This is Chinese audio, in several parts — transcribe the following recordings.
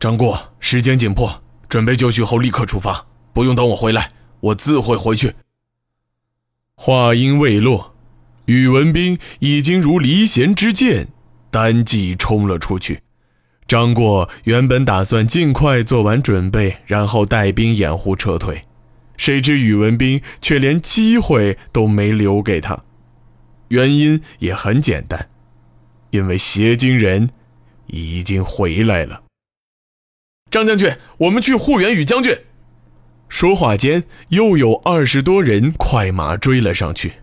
张过，时间紧迫，准备就绪后立刻出发，不用等我回来，我自会回去。话音未落，宇文斌已经如离弦之箭，单骑冲了出去。张过原本打算尽快做完准备，然后带兵掩护撤退，谁知宇文斌却连机会都没留给他。原因也很简单，因为邪精人已经回来了。张将军，我们去护援宇将军。说话间，又有二十多人快马追了上去。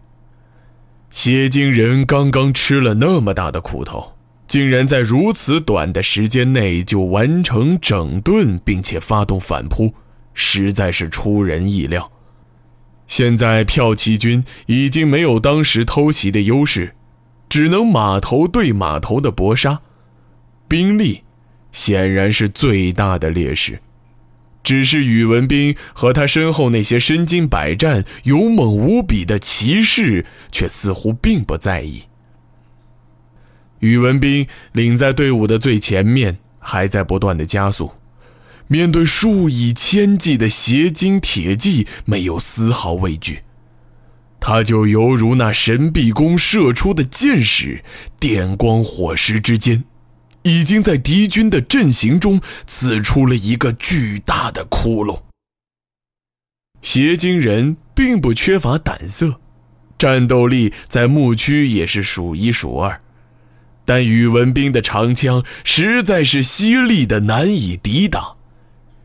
邪精人刚刚吃了那么大的苦头。竟然在如此短的时间内就完成整顿，并且发动反扑，实在是出人意料。现在骠骑军已经没有当时偷袭的优势，只能码头对码头的搏杀，兵力显然是最大的劣势。只是宇文斌和他身后那些身经百战、勇猛无比的骑士，却似乎并不在意。宇文斌领在队伍的最前面，还在不断的加速。面对数以千计的邪精铁骑，没有丝毫畏惧。他就犹如那神臂弓射出的箭矢，电光火石之间，已经在敌军的阵型中刺出了一个巨大的窟窿。邪精人并不缺乏胆色，战斗力在牧区也是数一数二。但宇文斌的长枪实在是犀利的难以抵挡，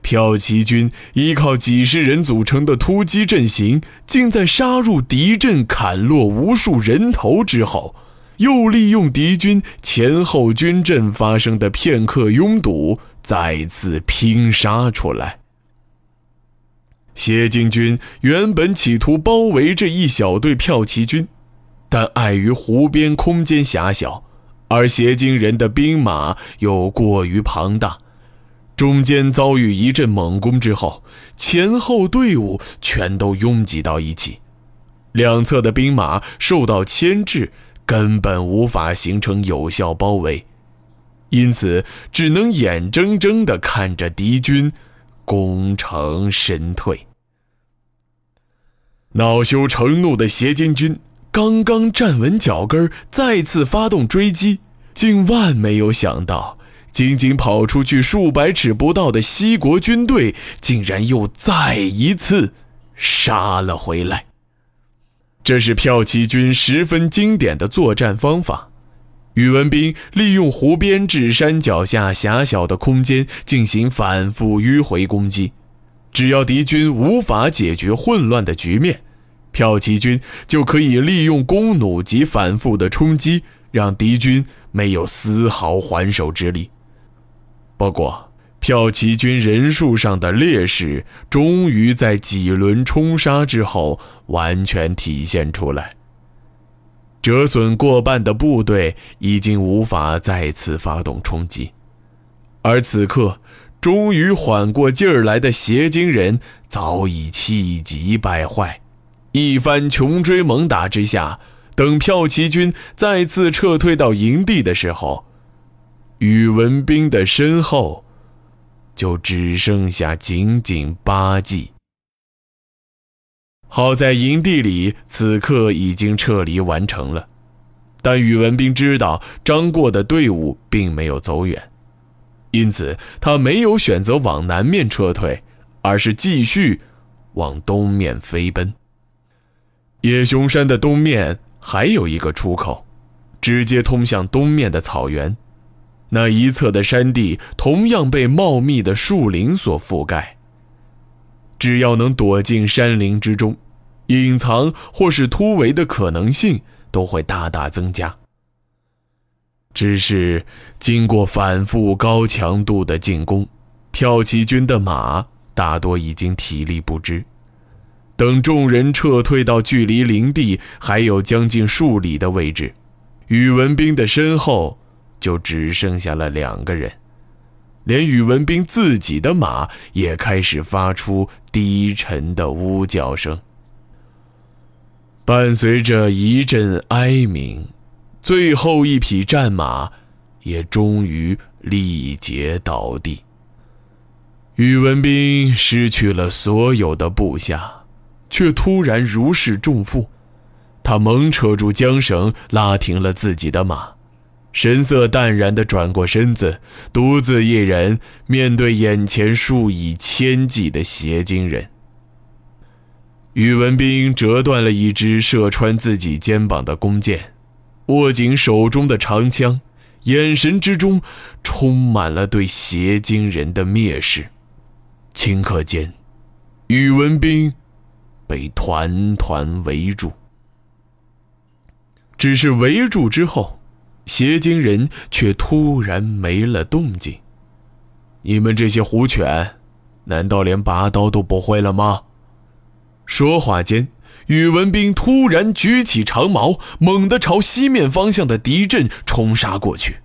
骠骑军依靠几十人组成的突击阵型，竟在杀入敌阵、砍落无数人头之后，又利用敌军前后军阵发生的片刻拥堵，再次拼杀出来。谢金军原本企图包围这一小队骠骑军，但碍于湖边空间狭小。而邪精人的兵马又过于庞大，中间遭遇一阵猛攻之后，前后队伍全都拥挤到一起，两侧的兵马受到牵制，根本无法形成有效包围，因此只能眼睁睁地看着敌军攻城身退。恼羞成怒的斜金军。刚刚站稳脚跟，再次发动追击，竟万没有想到，仅仅跑出去数百尺不到的西国军队，竟然又再一次杀了回来。这是骠骑军十分经典的作战方法。宇文斌利用湖边至山脚下狭小的空间进行反复迂回攻击，只要敌军无法解决混乱的局面。骠骑军就可以利用弓弩及反复的冲击，让敌军没有丝毫还手之力。不过，骠骑军人数上的劣势，终于在几轮冲杀之后完全体现出来。折损过半的部队已经无法再次发动冲击，而此刻终于缓过劲儿来的邪精人早已气急败坏。一番穷追猛打之下，等骠骑军再次撤退到营地的时候，宇文斌的身后就只剩下仅仅八骑。好在营地里此刻已经撤离完成了，但宇文斌知道张过的队伍并没有走远，因此他没有选择往南面撤退，而是继续往东面飞奔。野熊山的东面还有一个出口，直接通向东面的草原。那一侧的山地同样被茂密的树林所覆盖。只要能躲进山林之中，隐藏或是突围的可能性都会大大增加。只是经过反复高强度的进攻，骠骑军的马大多已经体力不支。等众人撤退到距离林地还有将近数里的位置，宇文斌的身后就只剩下了两个人，连宇文斌自己的马也开始发出低沉的呜叫声。伴随着一阵哀鸣，最后一匹战马也终于力竭倒地。宇文斌失去了所有的部下，却突然如释重负。他猛扯住缰绳，拉停了自己的马，神色淡然地转过身子，独自一人面对眼前数以千计的邪精人。宇文斌折断了一支射穿自己肩膀的弓箭，握紧手中的长枪，眼神之中充满了对邪精人的蔑视。顷刻间，宇文斌被团团围住。只是围住之后，邪精人却突然没了动静。你们这些狐犬，难道连拔刀都不会了吗？说话间，宇文斌突然举起长矛，猛地朝西面方向的敌阵冲杀过去。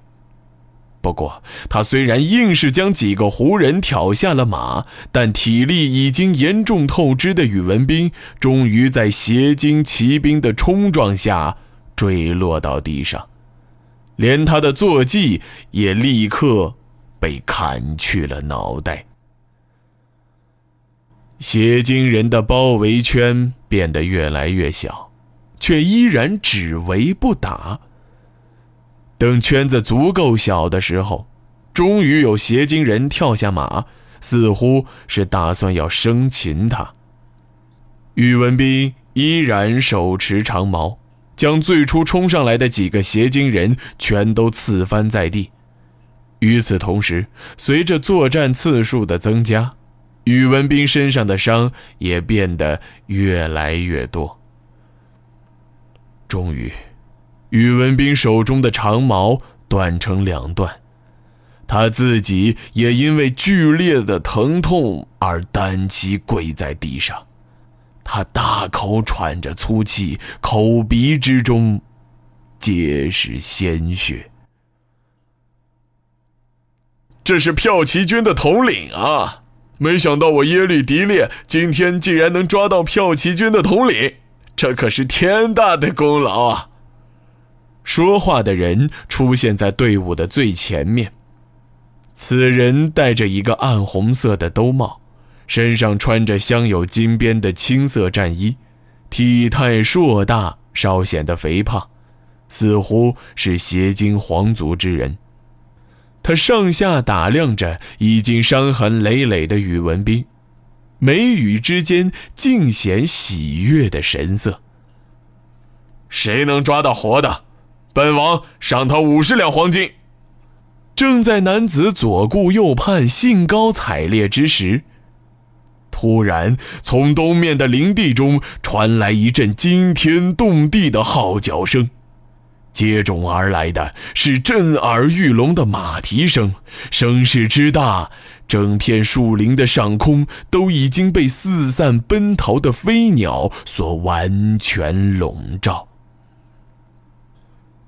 不过，他虽然硬是将几个胡人挑下了马，但体力已经严重透支的宇文斌，终于在邪精骑兵的冲撞下坠落到地上，连他的坐骑也立刻被砍去了脑袋。邪精人的包围圈变得越来越小，却依然只围不打。等圈子足够小的时候，终于有邪精人跳下马，似乎是打算要生擒他。宇文斌依然手持长矛，将最初冲上来的几个邪精人全都刺翻在地。与此同时，随着作战次数的增加，宇文斌身上的伤也变得越来越多。终于。宇文斌手中的长矛断成两段，他自己也因为剧烈的疼痛而单膝跪在地上，他大口喘着粗气，口鼻之中皆是鲜血。这是骠骑军的统领啊！没想到我耶律狄烈今天竟然能抓到骠骑军的统领，这可是天大的功劳啊！说话的人出现在队伍的最前面。此人戴着一个暗红色的兜帽，身上穿着镶有金边的青色战衣，体态硕大，稍显得肥胖，似乎是邪精皇族之人。他上下打量着已经伤痕累累的宇文斌，眉宇之间尽显喜悦的神色。谁能抓到活的？本王赏他五十两黄金。正在男子左顾右盼、兴高采烈之时，突然从东面的林地中传来一阵惊天动地的号角声，接踵而来的是震耳欲聋的马蹄声，声势之大，整片树林的上空都已经被四散奔逃的飞鸟所完全笼罩。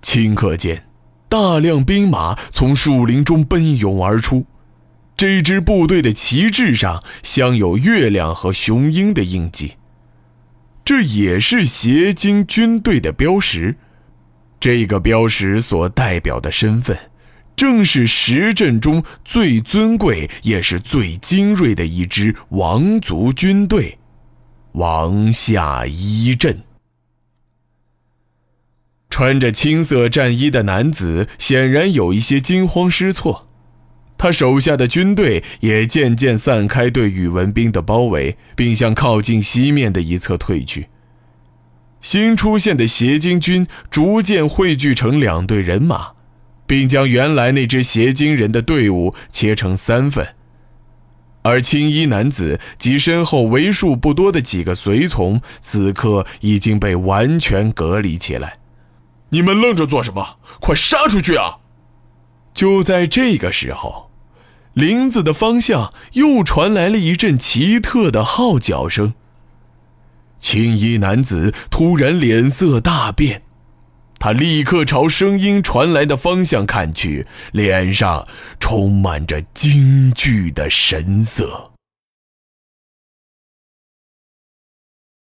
顷刻间，大量兵马从树林中奔涌而出。这支部队的旗帜上镶有月亮和雄鹰的印记，这也是邪精军队的标识。这个标识所代表的身份，正是十阵中最尊贵也是最精锐的一支王族军队——王下一阵。穿着青色战衣的男子显然有一些惊慌失措，他手下的军队也渐渐散开对宇文斌的包围，并向靠近西面的一侧退去。新出现的邪精军逐渐汇聚成两队人马，并将原来那支邪精人的队伍切成三份，而青衣男子及身后为数不多的几个随从，此刻已经被完全隔离起来。你们愣着做什么？快杀出去啊！就在这个时候，林子的方向又传来了一阵奇特的号角声。青衣男子突然脸色大变，他立刻朝声音传来的方向看去，脸上充满着惊惧的神色。